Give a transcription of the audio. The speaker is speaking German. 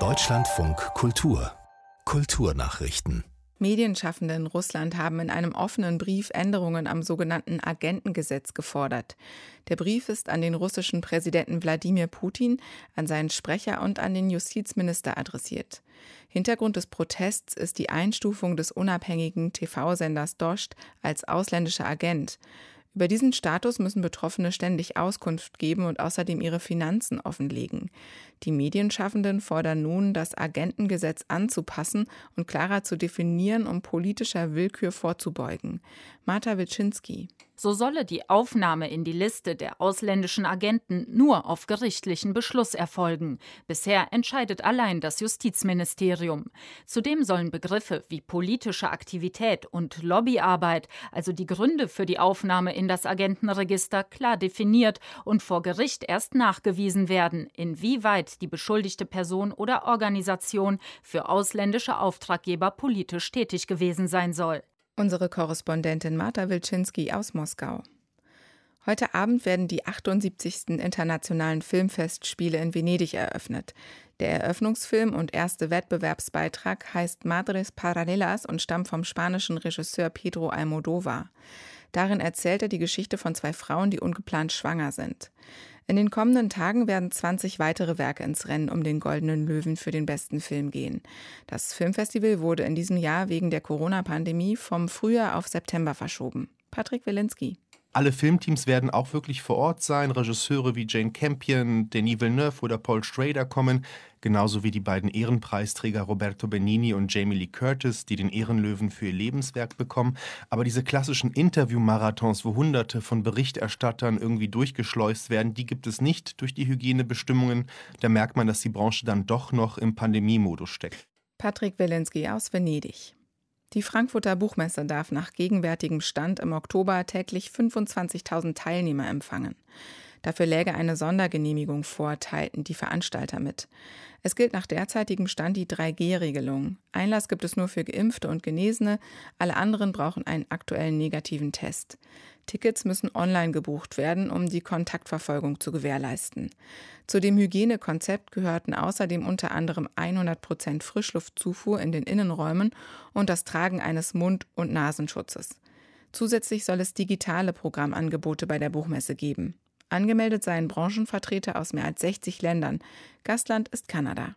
Deutschlandfunk Kultur Kulturnachrichten Medienschaffende in Russland haben in einem offenen Brief Änderungen am sogenannten Agentengesetz gefordert. Der Brief ist an den russischen Präsidenten Wladimir Putin, an seinen Sprecher und an den Justizminister adressiert. Hintergrund des Protests ist die Einstufung des unabhängigen TV-Senders Dost als ausländischer Agent. Über diesen Status müssen Betroffene ständig Auskunft geben und außerdem ihre Finanzen offenlegen. Die Medienschaffenden fordern nun, das Agentengesetz anzupassen und klarer zu definieren, um politischer Willkür vorzubeugen. Marta Wiczynski. So solle die Aufnahme in die Liste der ausländischen Agenten nur auf gerichtlichen Beschluss erfolgen. Bisher entscheidet allein das Justizministerium. Zudem sollen Begriffe wie politische Aktivität und Lobbyarbeit, also die Gründe für die Aufnahme in das Agentenregister, klar definiert und vor Gericht erst nachgewiesen werden, inwieweit die beschuldigte Person oder Organisation für ausländische Auftraggeber politisch tätig gewesen sein soll. Unsere Korrespondentin Marta Wilczynski aus Moskau. Heute Abend werden die 78. Internationalen Filmfestspiele in Venedig eröffnet. Der Eröffnungsfilm und erste Wettbewerbsbeitrag heißt Madres Paralelas und stammt vom spanischen Regisseur Pedro Almodovar. Darin erzählt er die Geschichte von zwei Frauen, die ungeplant schwanger sind. In den kommenden Tagen werden 20 weitere Werke ins Rennen um den Goldenen Löwen für den besten Film gehen. Das Filmfestival wurde in diesem Jahr wegen der Corona-Pandemie vom Frühjahr auf September verschoben. Patrick Wilinski. Alle Filmteams werden auch wirklich vor Ort sein. Regisseure wie Jane Campion, Denis Villeneuve oder Paul Schrader kommen, genauso wie die beiden Ehrenpreisträger Roberto Benini und Jamie Lee Curtis, die den Ehrenlöwen für ihr Lebenswerk bekommen. Aber diese klassischen Interview-Marathons, wo Hunderte von Berichterstattern irgendwie durchgeschleust werden, die gibt es nicht durch die Hygienebestimmungen. Da merkt man, dass die Branche dann doch noch im Pandemiemodus steckt. Patrick Wilinski aus Venedig. Die Frankfurter Buchmesse darf nach gegenwärtigem Stand im Oktober täglich 25.000 Teilnehmer empfangen. Dafür läge eine Sondergenehmigung vor, teilten die Veranstalter mit. Es gilt nach derzeitigem Stand die 3G-Regelung. Einlass gibt es nur für Geimpfte und Genesene, alle anderen brauchen einen aktuellen negativen Test. Tickets müssen online gebucht werden, um die Kontaktverfolgung zu gewährleisten. Zu dem Hygienekonzept gehörten außerdem unter anderem 100 Prozent Frischluftzufuhr in den Innenräumen und das Tragen eines Mund- und Nasenschutzes. Zusätzlich soll es digitale Programmangebote bei der Buchmesse geben. Angemeldet seien Branchenvertreter aus mehr als 60 Ländern. Gastland ist Kanada.